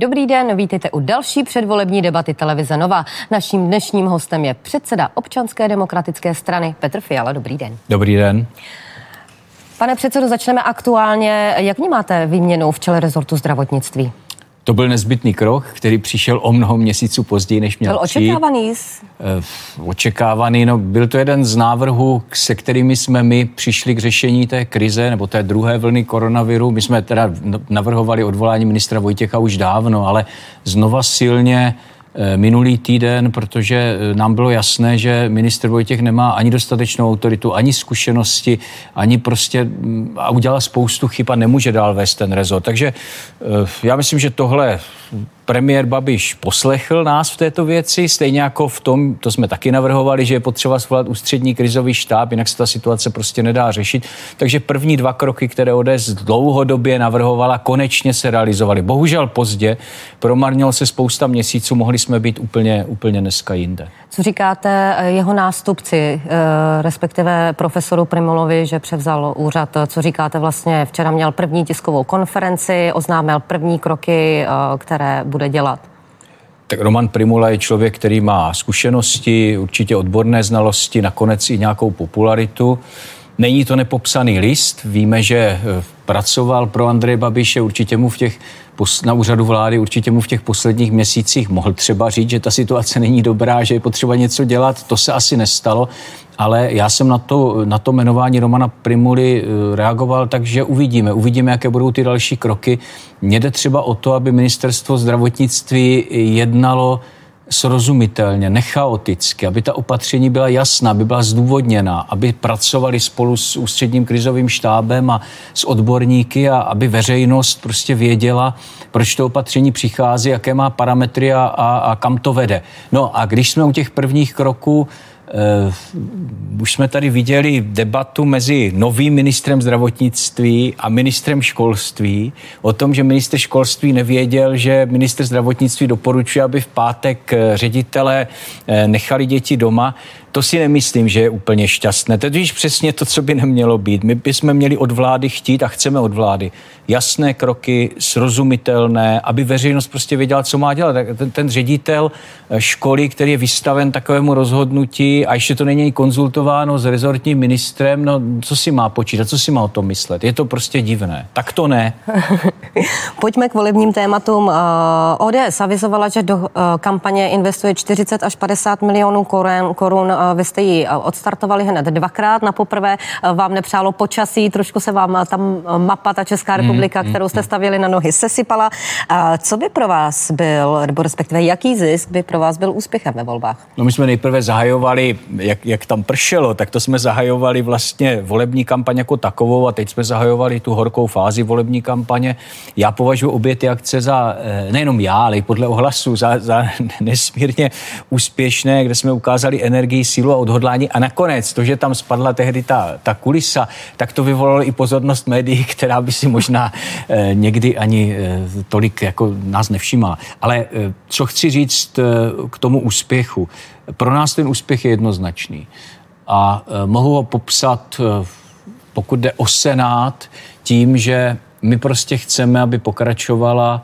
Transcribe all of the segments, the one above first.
Dobrý den, vítejte u další předvolební debaty televize Nova. Naším dnešním hostem je předseda občanské demokratické strany Petr Fiala. Dobrý den. Dobrý den. Pane předsedo, začneme aktuálně. Jak vnímáte výměnu v čele rezortu zdravotnictví? To byl nezbytný krok, který přišel o mnoho měsíců později, než měl Byl přijít. očekávaný? Eh, Očekávaný, no byl to jeden z návrhů, se kterými jsme my přišli k řešení té krize nebo té druhé vlny koronaviru. My jsme teda navrhovali odvolání ministra Vojtěcha už dávno, ale znova silně minulý týden, protože eh, nám bylo jasné, že ministr Vojtěch nemá ani dostatečnou autoritu, ani zkušenosti, ani prostě mm, a udělal spoustu chyb a nemůže dál vést ten rezort. Takže já myslím, že tohle premiér Babiš poslechl nás v této věci, stejně jako v tom, to jsme taky navrhovali, že je potřeba svolat ústřední krizový štáb, jinak se ta situace prostě nedá řešit. Takže první dva kroky, které ODS dlouhodobě navrhovala, konečně se realizovaly. Bohužel pozdě, promarnilo se spousta měsíců, mohli jsme být úplně, úplně dneska jinde. Co říkáte jeho nástupci, eh, respektive profesoru Primulovi, že převzal úřad? Co říkáte vlastně? Včera měl první tiskovou konferenci, oznámil první kroky, eh, které bude dělat. Tak Roman Primula je člověk, který má zkušenosti, určitě odborné znalosti, nakonec i nějakou popularitu. Není to nepopsaný list. Víme, že eh, pracoval pro Andreje Babiše, určitě mu v těch, na úřadu vlády, určitě mu v těch posledních měsících mohl třeba říct, že ta situace není dobrá, že je potřeba něco dělat. To se asi nestalo, ale já jsem na to, na to jmenování Romana Primuly eh, reagoval, takže uvidíme. Uvidíme, jaké budou ty další kroky. Mně jde třeba o to, aby ministerstvo zdravotnictví jednalo srozumitelně, nechaoticky, aby ta opatření byla jasná, aby byla zdůvodněná, aby pracovali spolu s ústředním krizovým štábem a s odborníky a aby veřejnost prostě věděla, proč to opatření přichází, jaké má parametry a, a, a kam to vede. No a když jsme u těch prvních kroků, Uh, už jsme tady viděli debatu mezi novým ministrem zdravotnictví a ministrem školství o tom, že minister školství nevěděl, že minister zdravotnictví doporučuje, aby v pátek eh, ředitele eh, nechali děti doma to si nemyslím, že je úplně šťastné. To je přesně to, co by nemělo být. My bychom měli od vlády chtít a chceme od vlády jasné kroky, srozumitelné, aby veřejnost prostě věděla, co má dělat. Ten, ten ředitel eh, školy, který je vystaven takovému rozhodnutí a ještě to není konzultováno s rezortním ministrem, no co si má počítat, co si má o tom myslet? Je to prostě divné. Tak to ne. Pojďme k volebním tématům. Eh, ODS avizovala, že do eh, kampaně investuje 40 až 50 milionů korun, korun vy jste ji odstartovali hned dvakrát. Na poprvé vám nepřálo počasí, trošku se vám tam mapa, ta Česká mhm, republika, mm, kterou jste mhm. stavili na nohy, sesypala. Co by pro vás byl, nebo respektive jaký zisk by pro vás byl úspěchem ve volbách? No my jsme nejprve zahajovali, jak, jak tam pršelo, tak to jsme zahajovali vlastně volební kampaň jako takovou a teď jsme zahajovali tu horkou fázi volební kampaně. Já považuji obě ty akce za, eh, nejenom já, ale i podle ohlasu, za, za nesmírně úspěšné, kde jsme ukázali energii sílu a odhodlání. A nakonec to, že tam spadla tehdy ta, ta kulisa, tak to vyvolalo i pozornost médií, která by si možná eh, někdy ani eh, tolik jako nás nevšímá. Ale eh, co chci říct eh, k tomu úspěchu? Pro nás ten úspěch je jednoznačný. A eh, mohu ho popsat, eh, pokud jde o Senát, tím, že my prostě chceme, aby pokračovala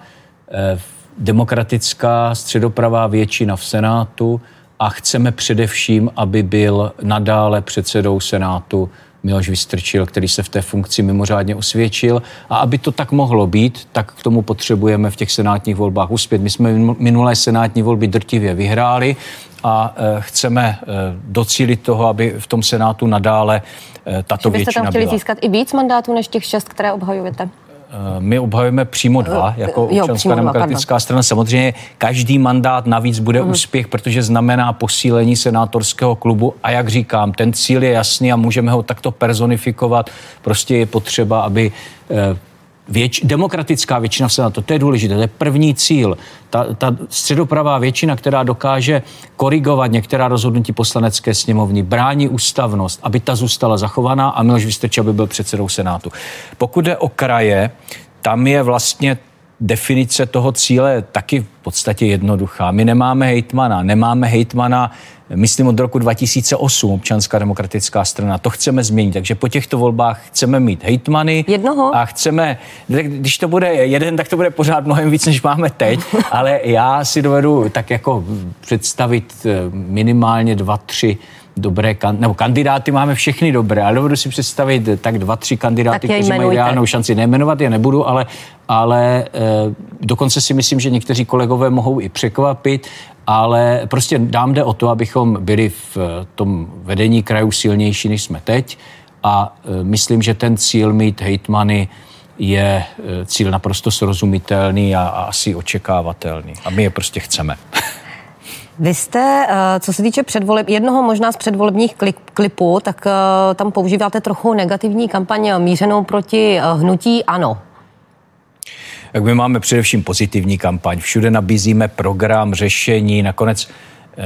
eh, demokratická středopravá většina v Senátu, a chceme především, aby byl nadále předsedou Senátu Miloš Vystrčil, který se v té funkci mimořádně osvědčil. A aby to tak mohlo být, tak k tomu potřebujeme v těch senátních volbách uspět. My jsme minulé senátní volby drtivě vyhráli a e, chceme e, docílit toho, aby v tom Senátu nadále e, tato většina byla. byste tam chtěli získat i víc mandátů než těch šest, které obhajujete? Eh, my obhajujeme přímo dva, eh, jako jo, občanská demokratická dva, strana. Samozřejmě každý mandát navíc bude uh-huh. úspěch, protože znamená posílení senátorského klubu a jak říkám, ten cíl je jasný a můžeme ho takto personifikovat. Prostě je potřeba, aby eh, věč, demokratická většina v Senátu, to je důležité, to je první cíl. Ta, ta středopravá většina, která dokáže korigovat některá rozhodnutí poslanecké sněmovny, brání ústavnost, aby ta zůstala zachovaná a Miloš Vystrčil by byl předsedou Senátu. Pokud jde o kraje, tam je vlastně definice toho cíle je taky v podstatě jednoduchá. My nemáme hejtmana, nemáme hejtmana myslím od roku 2008 občanská demokratická strana. To chceme změnit. Takže po těchto volbách chceme mít hejtmany. Jednoho? A chceme, když to bude jeden, tak to bude pořád mnohem víc, než máme teď. ale já si dovedu tak jako představit eh, minimálně dva, tři dobré, nebo kandidáty máme všechny dobré, ale dovedu si představit tak dva, tři kandidáty, kteří mají reálnou šanci. Nejmenovat je nebudu, ale, ale e, dokonce si myslím, že někteří kolegové mohou i překvapit, ale prostě dám jde o to, abychom byli v tom vedení krajů silnější, než jsme teď a e, myslím, že ten cíl mít hejtmany je e, cíl naprosto srozumitelný a, asi očekávatelný. A my je prostě chceme. Vy jste, eh, co se týče předvoleb, jednoho možná z předvolebních klipů, tak eh, tam používáte trochu negativní kampaň mířenou proti eh, hnutí ANO. Tak my máme především pozitivní kampaň. Všude nabízíme program, řešení, nakonec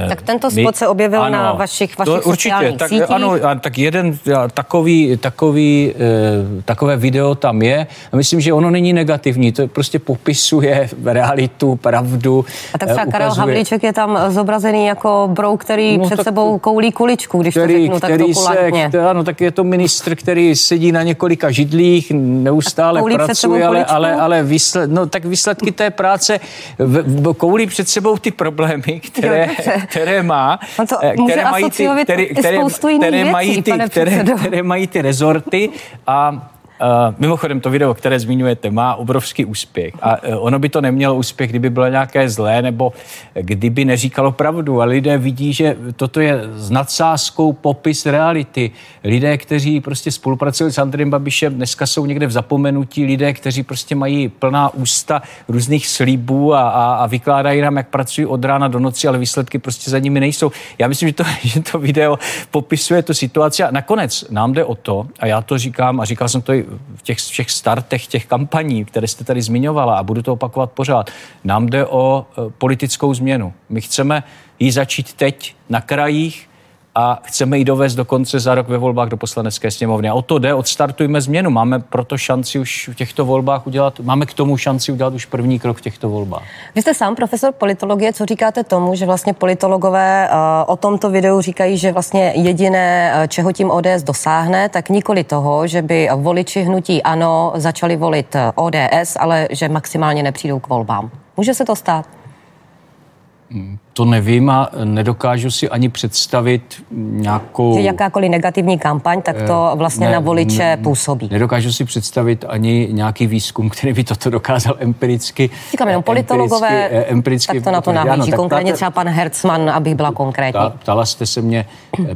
tak tento spot se objevil ano, na vašich, vašich to určitě, tak, sítích. Ano, tak jeden takový, takový, eh, takové video tam je a myslím, že ono není negativní, to prostě popisuje realitu, pravdu. A tak třeba eh. Karel Havlíček je tam zobrazený jako brou, který no, před tak, sebou koulí kuličku, když který, to řeknu který tak kulantně. Se, ano, tak je to ministr, který sedí na několika židlích, neustále pracuje, ale, ale, ale výsled, no, tak výsledky té práce v, v, koulí před sebou ty problémy, které, jo, které má, no to eh, které mají ty, které, které, které, mají ty, které, které mají ty rezorty a Uh, mimochodem, to video, které zmiňujete, má obrovský úspěch. A uh, ono by to nemělo úspěch, kdyby bylo nějaké zlé, nebo kdyby neříkalo pravdu. A lidé vidí, že toto je s nadsázkou popis reality. Lidé, kteří prostě spolupracují s Andrejem Babišem, dneska jsou někde v zapomenutí. Lidé, kteří prostě mají plná ústa různých slibů a, a, a vykládají nám, jak pracují od rána do noci, ale výsledky prostě za nimi nejsou. Já myslím, že to, že to video popisuje tu situaci. A nakonec nám jde o to, a já to říkám, a říkal jsem to i v těch všech startech těch kampaní, které jste tady zmiňovala a budu to opakovat pořád, nám jde o e, politickou změnu. My chceme ji začít teď na krajích, a chceme ji dovést do konce za rok ve volbách do poslanecké sněmovny. A o to jde, odstartujme změnu. Máme proto šanci už v těchto volbách udělat, máme k tomu šanci udělat už první krok v těchto volbách. Vy jste sám profesor politologie, co říkáte tomu, že vlastně politologové uh, o tomto videu říkají, že vlastně jediné, uh, čeho tím ODS dosáhne, tak nikoli toho, že by voliči hnutí ANO začali volit eh, ODS, ale že maximálně nepřijdou k volbám. Může se to stát? To nevím a nedokážu si ani představit nějakou... Že jakákoliv negativní kampaň, tak to eh, vlastně ne, na voliče ne, působí. Nedokážu si představit ani nějaký výzkum, který by toto dokázal empiricky... Říkám jenom politologové, empiricky, empiricky tak to na to nahlíží. Konkrétně třeba pan Hertzman, abych byla konkrétní. Ptala jste, se mě,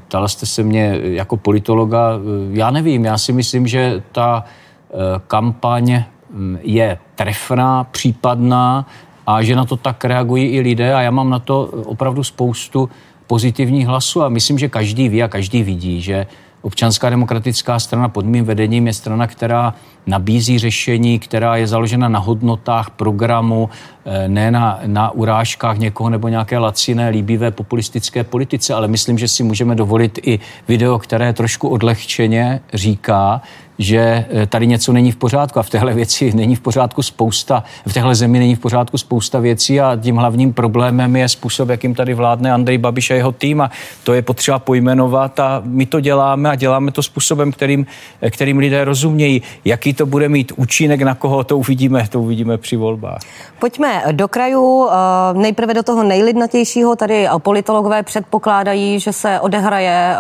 ptala jste se mě jako politologa, já nevím, já si myslím, že ta eh, kampaň hm, je trefná, případná, a že na to tak reagují i lidé a já mám na to opravdu spoustu pozitivních hlasů a myslím, že každý ví a každý vidí, že Občanská demokratická strana pod mým vedením je strana, která nabízí řešení, která je založena na hodnotách programu, eh, ne na, na urážkách někoho nebo nějaké laciné, líbivé populistické politice, ale myslím, že si můžeme dovolit i video, které trošku odlehčeně říká, že eh, tady něco není v pořádku a v téhle věci není v pořádku spousta, v téhle zemi není v pořádku spousta věcí a tím hlavním problémem je způsob, jakým tady vládne Andrej Babiš a jeho tým a to je potřeba pojmenovat a my to děláme a děláme to způsobem, kterým, eh, kterým lidé rozumějí. Jaký to bude mít účinek na koho, to uvidíme, to uvidíme při volbách. Pojďme do krajů, eh, nejprve do toho nejlidnatějšího, tady politologové předpokládají, že se odehraje,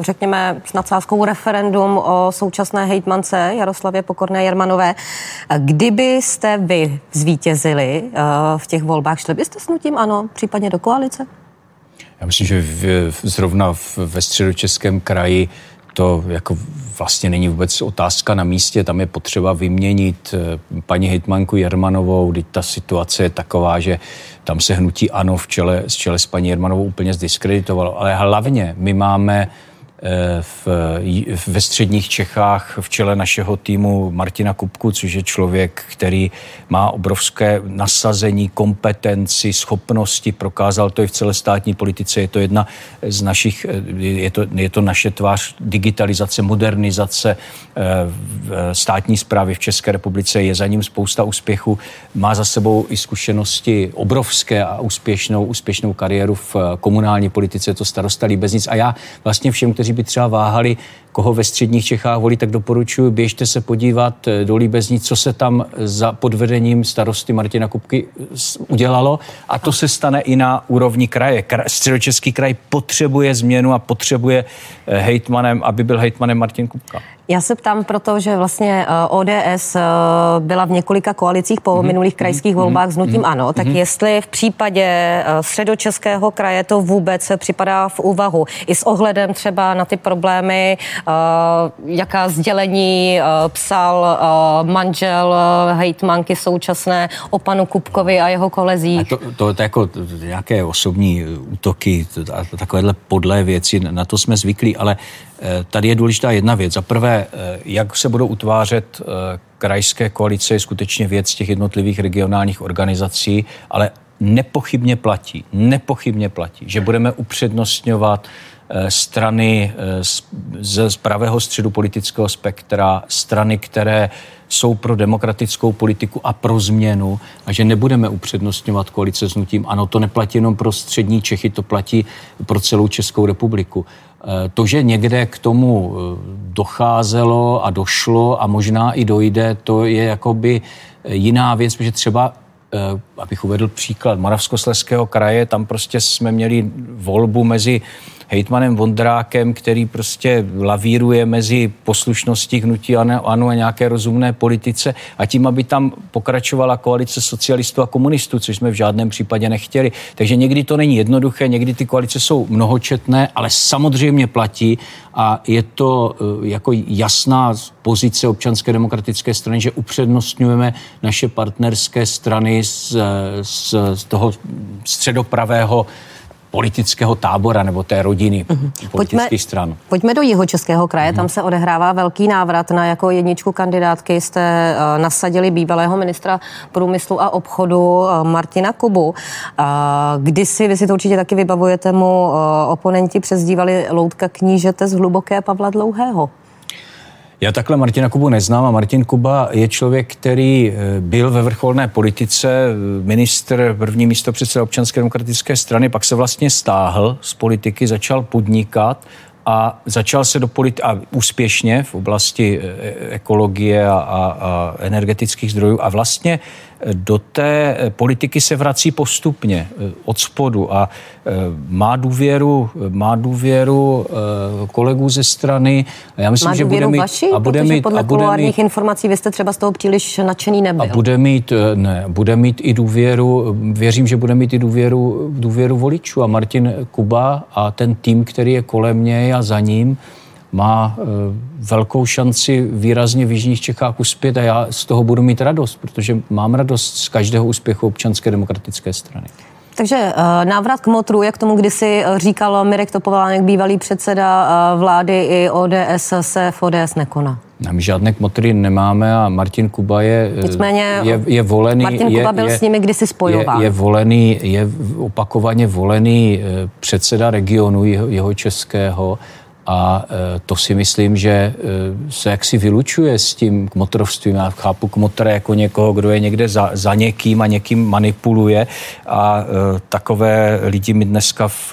řekněme, s nadsázkou referendum o současné hejtmance Jaroslavě Pokorné Jermanové. Kdybyste vy zvítězili eh, v těch volbách, šli byste s nutím ano, případně do koalice? Já myslím, že v, zrovna v, ve středočeském kraji to jako vlastně není vůbec otázka na místě, tam je potřeba vyměnit eh, paní hejtmanku Jermanovou, kdy ta situace je taková, že tam se hnutí ANO v čele, v čele s paní Jermanovou úplně zdiskreditovalo. Ale hlavně my máme v, ve středních Čechách v čele našeho týmu Martina Kupku, což je člověk, který má obrovské nasazení, kompetenci, schopnosti, prokázal to i v celé státní politice. Je to jedna z našich, je to, je to naše tvář digitalizace, modernizace eh, státní zprávy v České republice. Je za ním spousta úspěchů. Má za sebou i zkušenosti obrovské a úspěšnou, úspěšnou kariéru v komunální politice, to starosta Líbeznic. A já vlastně všem, kteří by třeba váhali, koho ve středních Čechách volí, tak doporučuji, běžte se podívat eh, do Líbeznic, co se tam za podvedením starosty Martina Kupky udělalo. A to se stane i na úrovni kraje. Středočeský kraj potřebuje změnu a potřebuje eh, hejtmanem, aby byl hejtmanem Martin Kupka. Já se ptám proto, že vlastně eh, ODS eh, byla v několika koalicích po mm-hmm. minulých krajských mm-hmm. volbách s nutím mm-hmm. ano, tak mm-hmm. jestli v případě eh, středočeského kraje to vůbec připadá v úvahu, i s ohledem třeba na ty problémy, jaká sdělení psal manžel hejtmanky současné o panu Kupkovi a jeho kolezích. A to, to, jako nějaké osobní útoky a takovéhle podlé věci, na to jsme zvyklí, ale Eh, tady je důležitá jedna věc. Za prvé, eh, jak se budou utvářet eh, krajské koalice, je skutečně věc těch jednotlivých regionálních organizací, ale nepochybně platí, nepochybně platí, že budeme upřednostňovat strany z, z pravého středu politického spektra, strany, které jsou pro demokratickou politiku a pro změnu a že nebudeme upřednostňovat koalice s nutím. Ano, to neplatí jenom pro střední Čechy, to platí pro celou Českou republiku. Eh, to, že někde k tomu eh, docházelo a došlo a možná i dojde, to je jakoby eh, jiná věc, protože třeba abych uvedl příklad Moravskosleského kraje, tam prostě jsme měli volbu mezi hejtmanem Vondrákem, který prostě lavíruje mezi poslušností hnutí ANO a nějaké rozumné politice a tím, aby tam pokračovala koalice socialistů a komunistů, což jsme v žádném případě nechtěli. Takže někdy to není jednoduché, někdy ty koalice jsou mnohočetné, ale samozřejmě platí a je to eh, jako jasná pozice občanské demokratické strany, že upřednostňujeme naše partnerské strany z, z, z toho středopravého politického tábora nebo té rodiny uh-huh. politických pojďme, stran. Pojďme do jiho českého kraje, uh-huh. tam se odehrává velký návrat na jako jedničku kandidátky. Jste uh, nasadili bývalého ministra průmyslu a obchodu uh, Martina Kubu. Uh, kdysi, vy si to určitě taky vybavujete, mu uh, oponenti přezdívali loutka knížete z hluboké Pavla Dlouhého. Já takhle Martina Kubu neznám a Martin Kuba je člověk, který eh, byl ve vrcholné politice, eh, ministr, první místo předseda občanské demokratické strany, pak se vlastně stáhl z politiky, začal podnikat a začal se do politi- a úspěšně v oblasti eh, ekologie a, a, a energetických zdrojů a vlastně do té politiky se vrací postupně eh, od spodu a eh, má důvěru, má důvěru eh, kolegů ze strany. A já myslím, má že bude mít, vaši, a bude mít, podle a bude mít, informací vy jste třeba z toho příliš nadšený nebyl. A bude mít, ne, bude mít i důvěru, věřím, že bude mít i důvěru, důvěru voličů a Martin Kuba a ten tým, který je kolem něj a za ním, má e, velkou šanci výrazně v Jižních Čechách uspět a já z toho budu mít radost, protože mám radost z každého úspěchu občanské demokratické strany. Takže e, návrat k motru, jak tomu kdysi e, říkal Mirek Topolánek, bývalý předseda vlády i ODS, se v ODS nekoná. My žádné kmotry nemáme a Martin Kuba je, Nicméně, je, je volený. Martin Kuba je, byl je, s nimi kdysi spojován. Je, je volený, je opakovaně volený předseda regionu jeho, jeho českého a e, to si myslím, že e, se jaksi vylučuje s tím kmotrovstvím. Já chápu kmotra jako někoho, kdo je někde za, za někým a někým manipuluje a e, takové lidi my dneska v,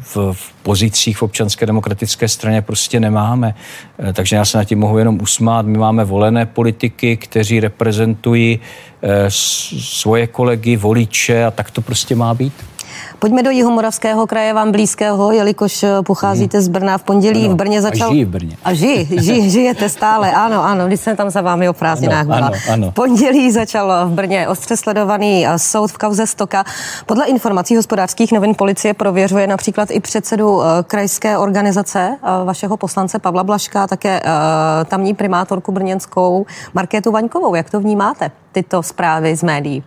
v, v pozicích v občanské demokratické straně prostě nemáme. Takže já se na tím mohu jenom usmát. My máme volené politiky, kteří reprezentují svoje kolegy, voliče a tak to prostě má být. Pojďme do Jihomoravského kraje, vám blízkého, jelikož eh, pocházíte z Brna. V pondělí ano, v Brně začal... A žijí v Brně. A žijí, žijí, žijete stále, ano, ano, když jsem tam za vámi o prázdninách byla. Ano, ano. V pondělí začal v Brně ostře sledovaný eh, soud v kauze Stoka. Podle informací hospodářských novin policie prověřuje například i předsedu eh, krajské organizace vašeho poslance Pavla Blaška, také tamní primátorku brněnskou Markétu Vaňkovou. Jak to vnímáte, tyto zprávy z médií?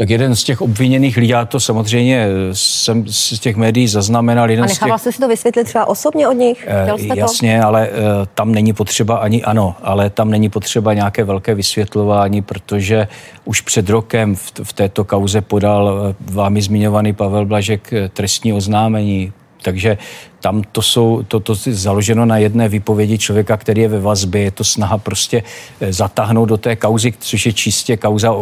Tak jeden z těch obviněných lidí, já to samozřejmě jsem z těch médií zaznamenal. Jeden a nechával jste si to vysvětlit třeba osobně od nich? Chtěl jste jasně, to? ale tam není potřeba ani ano, ale tam není potřeba nějaké velké vysvětlování, protože už před rokem v, v této kauze podal vámi zmiňovaný Pavel Blažek trestní oznámení takže tam to jsou, to, to je založeno na jedné výpovědi člověka, který je ve vazbě. Je to snaha prostě eh, zatáhnout do té kauzy, což je čistě kauza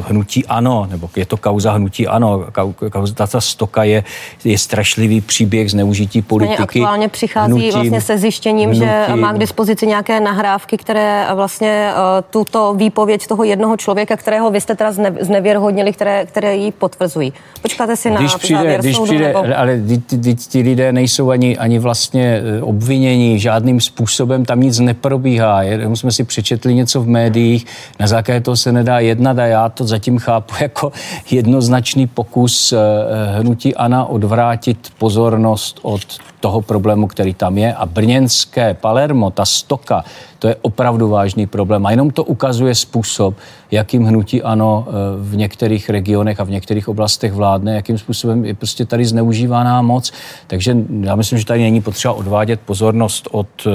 hnutí ano, nebo je to kauza hnutí ano. Kauza, ta stoka je, je strašlivý příběh zneužití politiky. aktuálně přichází hnutí, vlastně se zjištěním, hnutí, že má k dispozici nějaké nahrávky, které vlastně uh, tuto výpověď toho jednoho člověka, kterého vy jste teda zne, znevěrhodnili, které, které ji potvrzují. Počkáte si když na přijde, závěr když soudu, přijde, nebo... ale ti lidé nejsou ani, ani vlastně e, obvinění, žádným způsobem tam nic neprobíhá. Jenom jsme si přečetli něco v médiích, na základě toho se nedá jednat a já to zatím chápu jako jednoznačný pokus e, e, hnutí Ana odvrátit pozornost od toho problému, který tam je. A brněnské Palermo, ta stoka, to je opravdu vážný problém. A jenom to ukazuje způsob, jakým hnutí ano eh, v některých regionech a v některých oblastech vládne, jakým způsobem je prostě tady zneužívaná moc. Takže já myslím, že tady není potřeba odvádět pozornost od eh,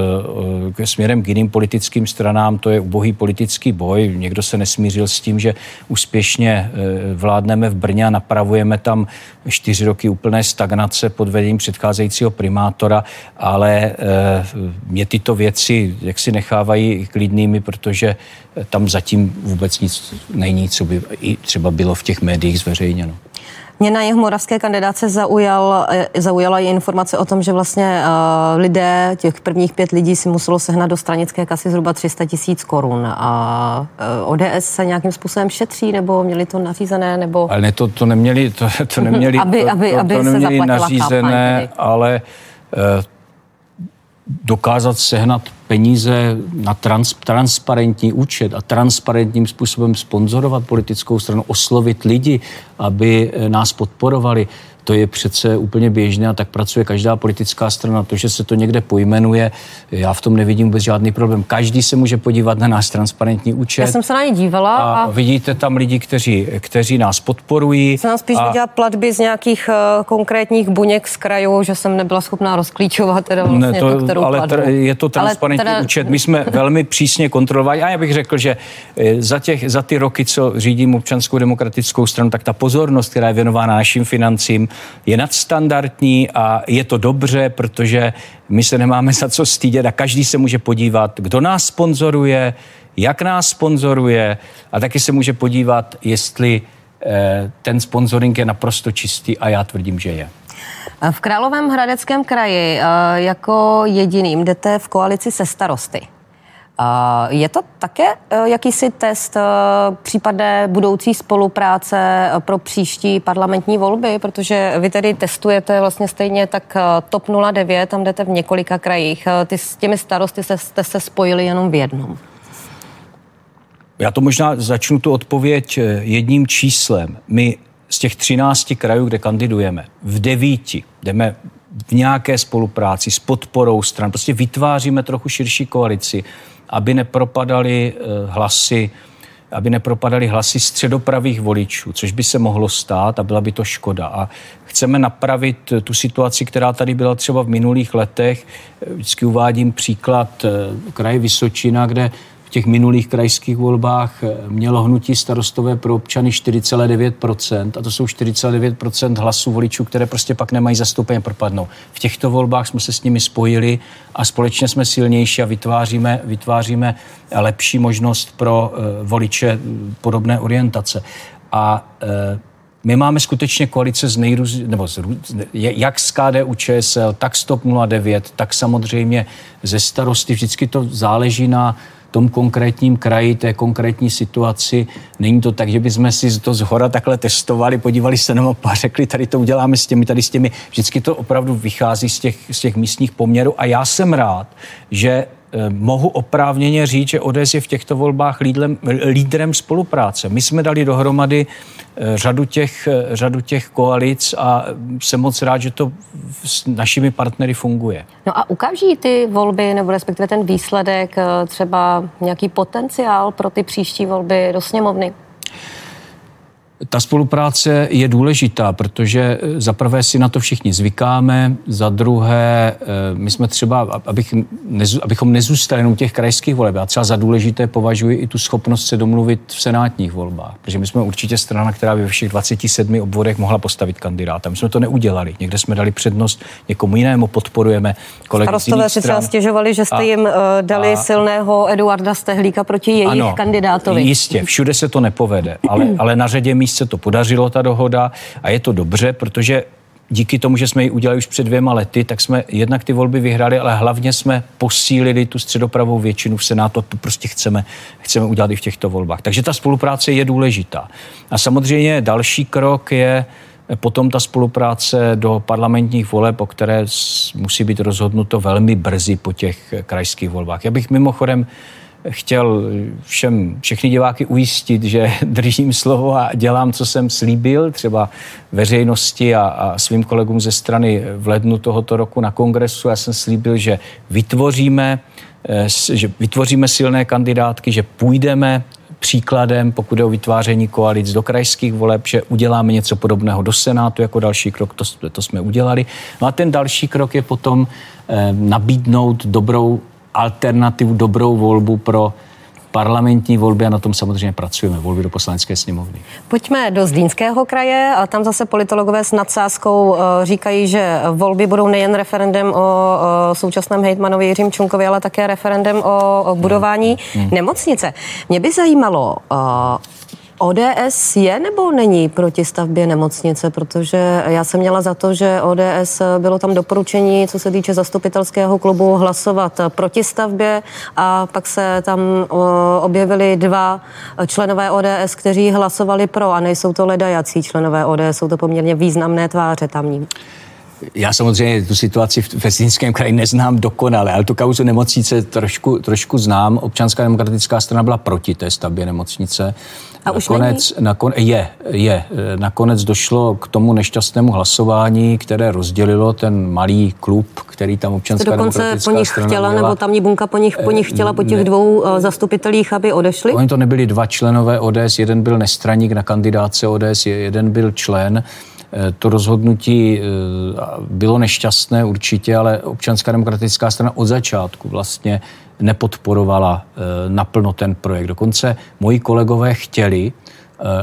k směrem k jiným politickým stranám. To je ubohý politický boj. Někdo se nesmířil s tím, že úspěšně eh, vládneme v Brně a napravujeme tam čtyři roky úplné stagnace pod vedením předcházejícího primátora, ale mě tyto věci jak si nechávají klidnými, protože tam zatím vůbec nic není, co by i třeba bylo v těch médiích zveřejněno. Mě na jeho moravské kandidáce zaujal, eh, zaujala i informace o tom, že vlastně uh, lidé, těch prvních pět lidí si muselo sehnat do stranické kasy zhruba 300 tisíc korun. A uh, ODS se nějakým způsobem šetří, nebo měli to nařízené, nebo... Ale ne, to, to neměli, to, to neměli, aby, to, aby, to, aby to neměli nařízené, ale uh, dokázat sehnat peníze na trans, transparentní účet a transparentním způsobem sponzorovat politickou stranu, oslovit lidi, aby nás podporovali to je přece úplně běžné a tak pracuje každá politická strana. To, že se to někde pojmenuje, já v tom nevidím vůbec žádný problém. Každý se může podívat na náš transparentní účet. Já jsem se na ně dívala. A, a... vidíte tam lidi, kteří, kteří nás podporují. Jsem nám spíš a... viděla platby z nějakých uh, konkrétních buněk z krajů, že jsem nebyla schopná rozklíčovat teda vlastně ne, to, to kterou ale tr- je to transparentní teda... účet. My jsme velmi přísně kontrolovali a já bych řekl, že eh, za, těch, za ty roky, co řídím občanskou demokratickou stranu, tak ta pozornost, která je věnována našim financím, je nadstandardní a je to dobře, protože my se nemáme za co stydět a každý se může podívat, kdo nás sponzoruje, jak nás sponzoruje a taky se může podívat, jestli eh, ten sponsoring je naprosto čistý a já tvrdím, že je. V Královém Hradeckém kraji eh, jako jediným jdete v koalici se starosty. Je to také e, jakýsi test e, případné budoucí spolupráce e, pro příští parlamentní volby, protože vy tedy testujete vlastně stejně tak TOP 09, tam jdete v několika krajích. Ty s těmi starosty jste se spojili jenom v jednom. Já to možná začnu tu odpověď jedním číslem. My z těch 13 krajů, kde kandidujeme, v devíti jdeme v nějaké spolupráci s podporou stran. Prostě vytváříme trochu širší koalici aby nepropadaly eh, hlasy aby nepropadaly hlasy středopravých voličů, což by se mohlo stát a byla by to škoda. A chceme napravit tu situaci, která tady byla třeba v minulých letech. Vždycky uvádím příklad eh, kraje Vysočina, kde těch minulých krajských volbách eh, mělo hnutí starostové pro občany 4,9% a to jsou 4,9% hlasů voličů, které prostě pak nemají zastoupení propadnou. V těchto volbách jsme se s nimi spojili a společně jsme silnější a vytváříme, vytváříme lepší možnost pro uh, voliče podobné orientace. A uh, my máme skutečně koalice z nejrůz, nebo z, jak z KDU ČSL, tak z TOP 09, tak samozřejmě ze starosty. Vždycky to záleží na tom konkrétním kraji, té konkrétní situaci. Není to tak, že bychom si to z hora takhle testovali, podívali se na mapu a řekli, tady to uděláme s těmi, tady s těmi. Vždycky to opravdu vychází z těch, z těch místních poměrů a já jsem rád, že mohu oprávněně říct, že ODS je v těchto volbách lídlem, lídrem spolupráce. My jsme dali dohromady eh, řadu těch, eh, řadu těch koalic a jsem moc rád, že to s našimi partnery funguje. No a ukáží ty volby, nebo respektive ten výsledek, třeba nějaký potenciál pro ty příští volby do sněmovny? Ta spolupráce je důležitá, protože eh, za prvé si na to všichni zvykáme, za druhé eh, my jsme třeba, abych, abychom nezůstali jenom těch krajských voleb, já třeba za důležité považuji i tu schopnost se domluvit v senátních volbách, protože my jsme určitě strana, která by ve všech 27 obvodech mohla postavit kandidáta. My jsme to neudělali. Někde jsme dali přednost někomu jinému, podporujeme kolegy Starostové si třeba stěžovali, že jste a, jim uh, dali a, silného Eduarda Stehlíka proti jejich ano, kandidátovi. Jistě, všude se to nepovede, ale, ale na řadě míst se to podařilo, ta dohoda, a je to dobře, protože díky tomu, že jsme ji udělali už před dvěma lety, tak jsme jednak ty volby vyhráli, ale hlavně jsme posílili tu středopravou většinu v Senátu. To prostě chceme, chceme udělat i v těchto volbách. Takže ta spolupráce je důležitá. A samozřejmě další krok je potom ta spolupráce do parlamentních voleb, o které musí být rozhodnuto velmi brzy po těch krajských volbách. Já bych mimochodem chtěl všem, všechny diváky ujistit, že držím slovo a dělám, co jsem slíbil, třeba veřejnosti a, a svým kolegům ze strany v lednu tohoto roku na kongresu. Já jsem slíbil, že vytvoříme, eh, že vytvoříme silné kandidátky, že půjdeme příkladem, pokud je o vytváření koalic do krajských voleb, že uděláme něco podobného do Senátu jako další krok, to, to jsme udělali. No a ten další krok je potom eh, nabídnout dobrou alternativu, dobrou volbu pro parlamentní volby a na tom samozřejmě pracujeme, volby do poslanecké sněmovny. Pojďme do Zlínského kraje a tam zase politologové s nadsázkou eh, říkají, že volby budou nejen referendem o současném hejtmanovi Jiřím Čunkovi, ale také referendem o budování hmm. hmm. nemocnice. Mě by zajímalo, eh, ODS je nebo není proti stavbě nemocnice? Protože já jsem měla za to, že ODS bylo tam doporučení, co se týče zastupitelského klubu, hlasovat proti stavbě a pak se tam objevili dva členové ODS, kteří hlasovali pro a nejsou to ledajací členové ODS, jsou to poměrně významné tváře tamní. Já samozřejmě tu situaci v Vesnickém kraji neznám dokonale, ale tu kauzu nemocnice trošku, trošku znám. Občanská demokratická strana byla proti té stavbě nemocnice. A už nakonec, nakon, je, je. Nakonec došlo k tomu nešťastnému hlasování, které rozdělilo ten malý klub, který tam občanská Jste dokonce po nich chtěla, měla. nebo tamní bunka po nich, po nich chtěla, po těch ne, dvou uh, zastupitelích, aby odešli? Oni to nebyli dva členové ODS, jeden byl nestraník na kandidáce ODS, jeden byl člen. Eh, to rozhodnutí eh, bylo nešťastné určitě, ale občanská demokratická strana od začátku vlastně nepodporovala eh, naplno ten projekt. Dokonce moji kolegové chtěli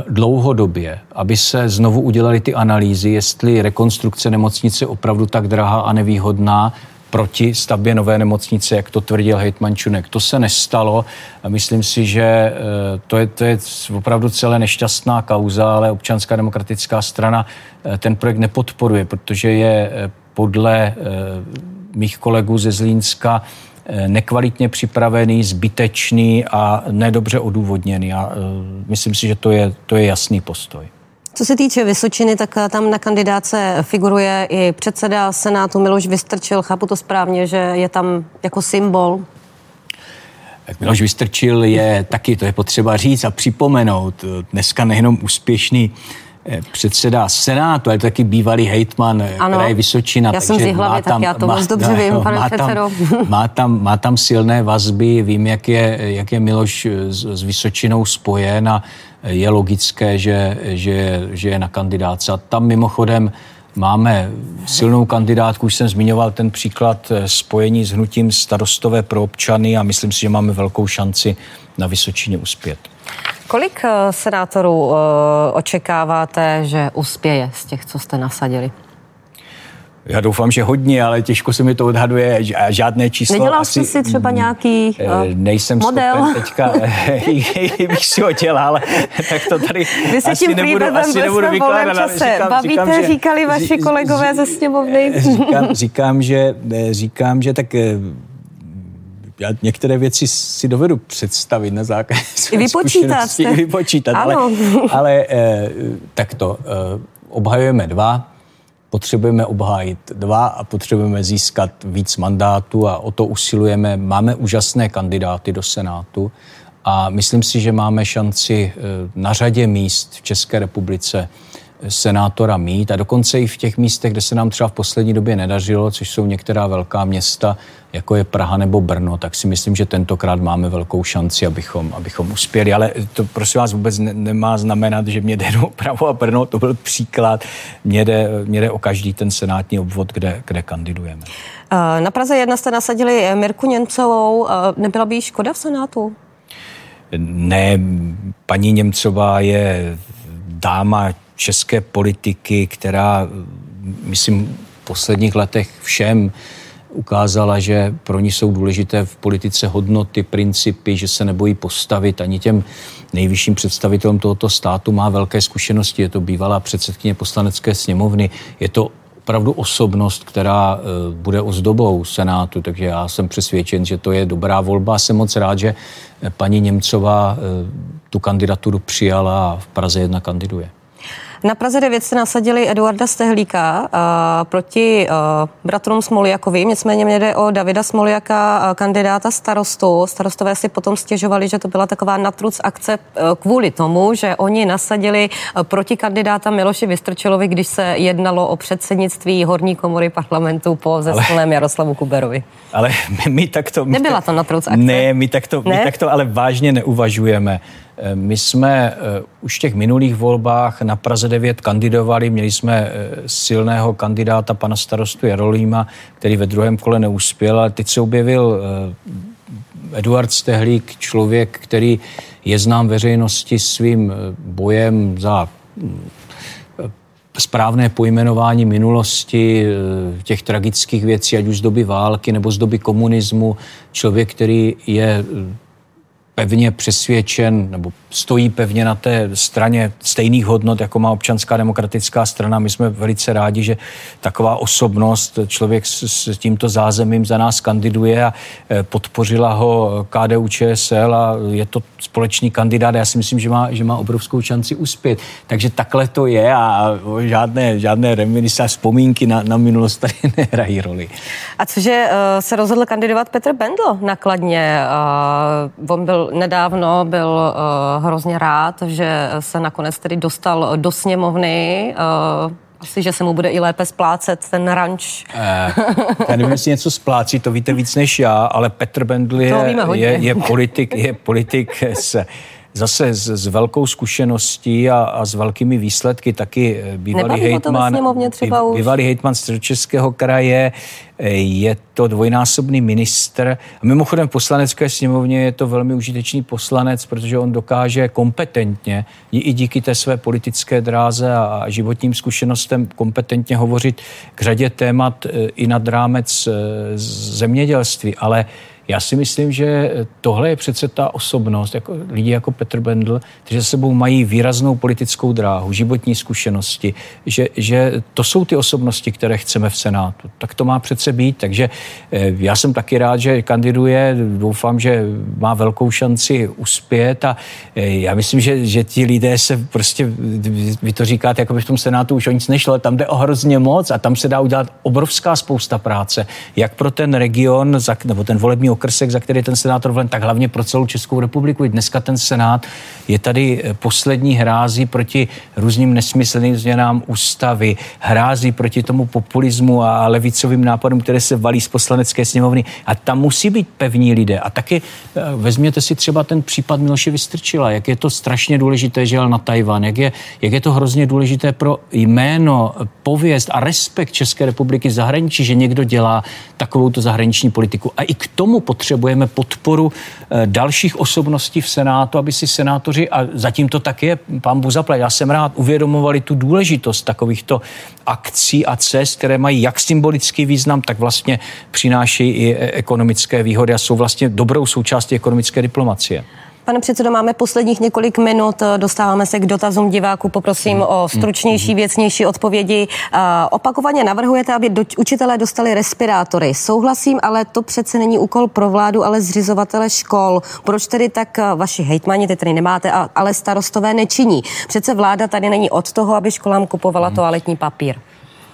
dlouhodobě, aby se znovu udělali ty analýzy, jestli rekonstrukce nemocnice je opravdu tak drahá a nevýhodná, proti stavbě nové nemocnice, jak to tvrdil hejtman Čunek. To se nestalo myslím si, že eh, to je, to je opravdu celé nešťastná kauza, ale občanská demokratická strana eh, ten projekt nepodporuje, protože je eh, podle mých kolegů ze Zlínska nekvalitně připravený, zbytečný a nedobře odůvodněný. A myslím si, že to je, to je jasný postoj. Co se týče Vysočiny, tak eh, tam na kandidáce figuruje i předseda Senátu Miloš Vystrčil. Chápu to správně, že je tam jako symbol Miloš Vystrčil je taky, to je potřeba říct a připomenout, dneska nejenom úspěšný eh, předseda Senátu, ale taky bývalý hejtman eh, ano, kraje Vysočina. Já jsem z hlavy, tak já to moc dobře vím, pane má předsedo. Tam, má, tam, má tam silné vazby, vím, jak je, jak je Miloš s, s Vysočinou spojen a je logické, že, že, že je na kandidáce. A tam mimochodem máme silnou kandidátku, už jsem zmiňoval ten příklad eh, spojení s hnutím starostové pro občany a myslím si, že máme velkou šanci na Vysočině uspět. Kolik eh, senátorů eh, očekáváte, že uspěje z těch, co jste nasadili? Já doufám, že hodně, ale těžko se mi to odhaduje, žádné číslo. Nedělal asi, jsi si třeba nějaký uh, Nejsem model? teďka, bych si ho dělal, tak to tady Vy se asi nebudu, asi nebudu vykládat. Čase. Říkám, Bavíte, říkám, že, říkali vaši kolegové ze sněmovny. Říkám, říkám, že, říkám, že tak já některé věci si dovedu představit na základě vypočítat. Vypočítat, ano. ale, ale tak to obhajujeme dva, potřebujeme obhájit dva a potřebujeme získat víc mandátů a o to usilujeme. Máme úžasné kandidáty do Senátu a myslím si, že máme šanci eh, na řadě míst v České republice senátora mít a dokonce i v těch místech, kde se nám třeba v poslední době nedařilo, což jsou některá velká města, jako je Praha nebo Brno, tak si myslím, že tentokrát máme velkou šanci, abychom, abychom uspěli. Ale to prosím vás vůbec ne, nemá znamenat, že mě jde do Prahu a Brno, to byl příklad. Mě jde, mě jde o každý ten senátní obvod, kde, kde kandidujeme. Na Praze 1 jste nasadili Mirku Němcovou. Nebyla by jí škoda v Senátu? Ne, paní Němcová je dáma české politiky, která, myslím, v posledních letech všem ukázala, že pro ní jsou důležité v politice hodnoty, principy, že se nebojí postavit ani těm nejvyšším představitelům tohoto státu. Má velké zkušenosti, je to bývalá předsedkyně poslanecké sněmovny, je to opravdu osobnost, která eh, bude ozdobou Senátu, takže já jsem přesvědčen, že to je dobrá volba. Jsem moc rád, že eh, paní Němcová eh, tu kandidaturu přijala a v Praze jedna kandiduje. Na Praze 9 jste nasadili Eduarda Stehlíka uh, proti uh, bratrům Smoliakovým, nicméně mě jde o Davida Smoliaka, uh, kandidáta starostu. Starostové si potom stěžovali, že to byla taková natruc akce uh, kvůli tomu, že oni nasadili uh, proti kandidáta Miloši Vystrčilovi, když se jednalo o předsednictví horní komory parlamentu po zesnulém Jaroslavu Kuberovi. Ale my, my takto... My Nebyla to natruc akce? Ne, my takto, ne? my takto ale vážně neuvažujeme. Eh, my jsme eh, už v těch minulých volbách na Praze 9 kandidovali, měli jsme eh, silného kandidáta pana starostu Jarolíma, který ve druhém kole neuspěl, ale teď se objevil Eduard Stehlík, člověk, který je znám veřejnosti svým bojem za správné pojmenování minulosti, těch tragických věcí, ať už z doby války nebo z doby komunismu. Člověk, který je pevně přesvědčen nebo stojí pevně na té straně stejných hodnot, jako má občanská demokratická strana. My jsme velice rádi, že taková osobnost, člověk s, s tímto zázemím za nás kandiduje a e, podpořila ho KDU ČSL a je to společný kandidát. Já si myslím, že má, že má obrovskou šanci uspět. Takže takhle to je a žádné, žádné reminisce vzpomínky na, na minulost tady nehrají roli. A cože uh, se rozhodl kandidovat Petr Bendl nakladně? Uh, on byl nedávno byl uh, hrozně rád, že se nakonec tedy dostal do sněmovny. Uh, asi, že se mu bude i lépe splácet ten ranč. Eh, já nevím, jestli něco splácí, to víte víc než já, ale Petr Bendl je, je, je politik, je politik se zase s, s velkou zkušeností a, a s velkými výsledky taky eh, bývalý hejtman, bývalý hejtman středočeského kraje, eh, je to dvojnásobný ministr. A mimochodem v poslanecké sněmovně je to velmi užitečný poslanec, protože on dokáže kompetentně i díky té své politické dráze a životním zkušenostem kompetentně hovořit k řadě témat eh, i nad rámec zemědělství, ale já si myslím, že tohle je přece ta osobnost, jako lidi jako Petr Bendl, kteří za sebou mají výraznou politickou dráhu, životní zkušenosti, že, že to jsou ty osobnosti, které chceme v Senátu. Tak to má přece být, takže eh, já jsem taky rád, že kandiduje, doufám, že má velkou šanci uspět a eh, já myslím, že, že ti lidé se prostě, vy to říkáte, jako by v tom Senátu už o nic nešlo, tam jde o hrozně moc a tam se dá udělat obrovská spousta práce, jak pro ten region, nebo ten volební okrsek, za který ten senátor volen, tak hlavně pro celou Českou republiku. Dneska ten senát je tady eh, poslední hrází proti různým nesmyslným změnám ústavy, hrází proti tomu populismu a levicovým nápadům, které se valí z poslanecké sněmovny. A tam musí být pevní lidé. A taky eh, vezměte si třeba ten případ Miloše Vystrčila, jak je to strašně důležité, že jel na Tajvan, jak je, jak je to hrozně důležité pro jméno, pověst a respekt České republiky zahraničí, že někdo dělá takovou zahraniční politiku. A i k tomu potřebujeme podporu eh, dalších osobností v Senátu, aby si senátoři, a zatím to tak je, pán Buzapla, já jsem rád, uvědomovali tu důležitost takovýchto akcí a cest, které mají jak symbolický význam, tak vlastně přináší i e, ekonomické výhody a jsou vlastně dobrou součástí ekonomické diplomacie. Pane předsedo, máme posledních několik minut, dostáváme se k dotazům diváků, poprosím o stručnější, věcnější odpovědi. Opakovaně navrhujete, aby do, učitelé dostali respirátory. Souhlasím, ale to přece není úkol pro vládu, ale zřizovatele škol. Proč tedy tak vaši hejtmani, ty tady nemáte, ale starostové nečiní? Přece vláda tady není od toho, aby školám kupovala toaletní papír.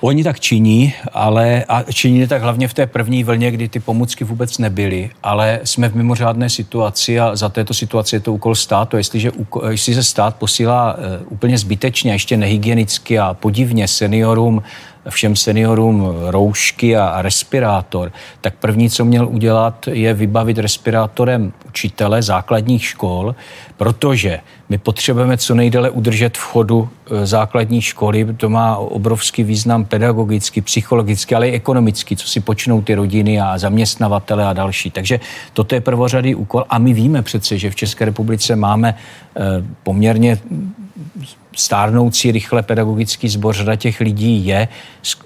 Oni tak činí, ale a činí tak hlavně v té první vlně, kdy ty pomůcky vůbec nebyly, ale jsme v mimořádné situaci a za této situaci je to úkol státu. Jestliže, jestliže stát posílá uh, úplně zbytečně, ještě nehygienicky a podivně seniorům všem seniorům roušky a, respirátor, tak první, co měl udělat, je vybavit respirátorem učitele základních škol, protože my potřebujeme co nejdéle udržet v chodu e, základní školy. To má obrovský význam pedagogický, psychologický, ale i ekonomický, co si počnou ty rodiny a zaměstnavatele a další. Takže toto je prvořadý úkol a my víme přece, že v České republice máme e, poměrně stárnoucí rychle pedagogický sbor, řada těch lidí je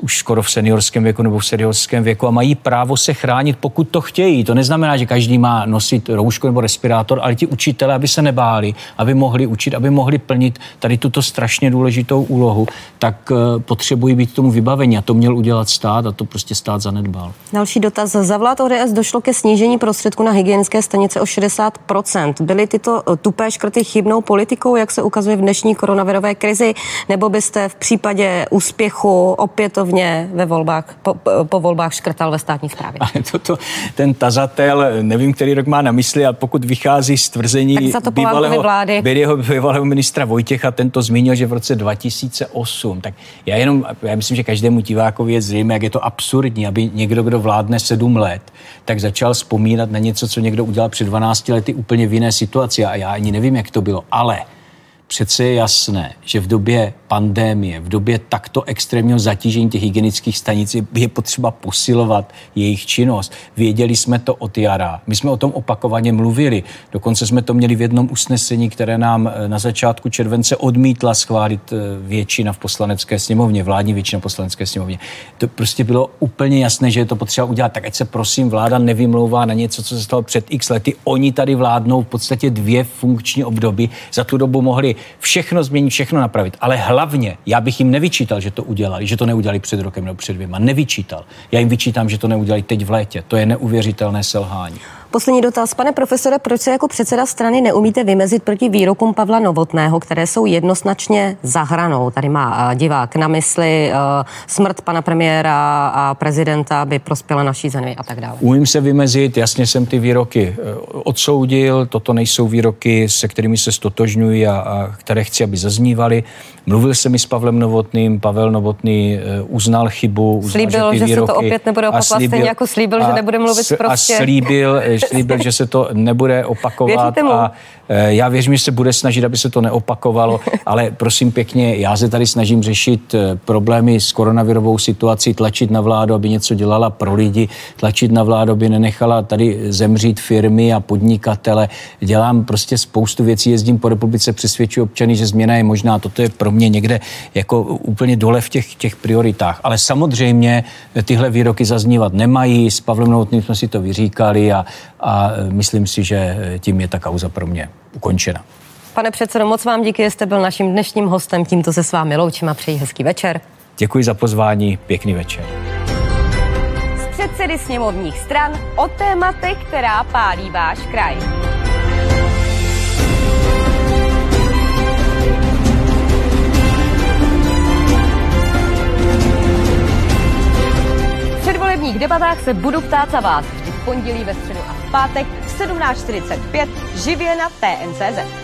už skoro v seniorském věku nebo v seniorském věku a mají právo se chránit, pokud to chtějí. To neznamená, že každý má nosit roušku nebo respirátor, ale ti učitelé, aby se nebáli, aby mohli učit, aby mohli plnit tady tuto strašně důležitou úlohu, tak uh, potřebují být tomu vybavení a to měl udělat stát a to prostě stát zanedbal. Další dotaz. Za vlád ODS došlo ke snížení prostředků na hygienické stanice o 60%. Byly tyto eh, tupé škrty chybnou politikou, jak se ukazuje v dnešní koronavirové koronavirové krizi, nebo byste v případě úspěchu opětovně ve volbách, po, po volbách škrtal ve státní správě? Ale toto, ten tazatel, nevím, který rok má na mysli, a pokud vychází z tvrzení bývalého, vlády. Bývalého, bývalého ministra Vojtěcha, tento zmínil, že v roce 2008, tak já jenom, já myslím, že každému divákovi je zřejmé, jak je to absurdní, aby někdo, kdo vládne sedm let, tak začal vzpomínat na něco, co někdo udělal před 12 lety úplně v jiné situaci. A já ani nevím, jak to bylo, ale přece je jasné, že v době pandémie, v době takto extrémního zatížení těch hygienických stanic je potřeba posilovat jejich činnost. Věděli jsme to od jara. My jsme o tom opakovaně mluvili. Dokonce jsme to měli v jednom usnesení, které nám eh, na začátku července odmítla schválit eh, většina v poslanecké sněmovně, vládní většina v poslanecké sněmovně. To prostě bylo úplně jasné, že je to potřeba udělat. Tak ať se prosím vláda nevymlouvá na něco, co se stalo před x lety. Oni tady vládnou v podstatě dvě funkční období. Za tu dobu mohli všechno změnit, všechno napravit. Ale hlavně, já bych jim nevyčítal, že to udělali, že to neudělali před rokem nebo před dvěma. Nevyčítal. Já jim vyčítám, že to neudělali teď v létě. To je neuvěřitelné selhání. Poslední dotaz. Pane profesore, proč se jako předseda strany neumíte vymezit proti výrokům Pavla Novotného, které jsou jednoznačně zahranou? Tady má eh, divák na mysli uh, smrt pana premiéra a prezidenta by prospěla naší zemi a tak dále. Umím se vymezit, jasně jsem ty výroky eh, odsoudil, toto nejsou výroky, se kterými se stotožňuji a, a které chci, aby zaznívaly. Mluvil jsem i s Pavlem Novotným, Pavel Novotný uznal chybu, uznal, slíbil, že, že se to opět nebude opakovat, stejně jako slíbil, a, že nebude mluvit s, prostě. A slíbil, slíbil, že se to nebude opakovat a e, já věřím, že se bude snažit, aby se to neopakovalo, ale prosím pěkně, já se tady snažím řešit e, problémy s koronavirovou situací, tlačit na vládu, aby něco dělala pro lidi, tlačit na vládu, aby nenechala tady zemřít firmy a podnikatele. Dělám prostě spoustu věcí, jezdím po republice, přesvědčuji občany, že změna je možná. Toto je pro mě někde jako úplně dole v těch, těch prioritách. Ale samozřejmě tyhle výroky zaznívat nemají. S Pavlem Novotným jsme si to vyříkali a, a myslím si, že tím je ta kauza pro mě ukončena. Pane předsedo, moc vám díky, že jste byl naším dnešním hostem. Tímto se s vámi loučím a přeji hezký večer. Děkuji za pozvání, pěkný večer. Z předsedy sněmovních stran o tématech, která pálí váš kraj. V předvolebních debatách se budu ptát za vás vždy v pondělí, ve středu pátek v 17.45 živě na TNCZ.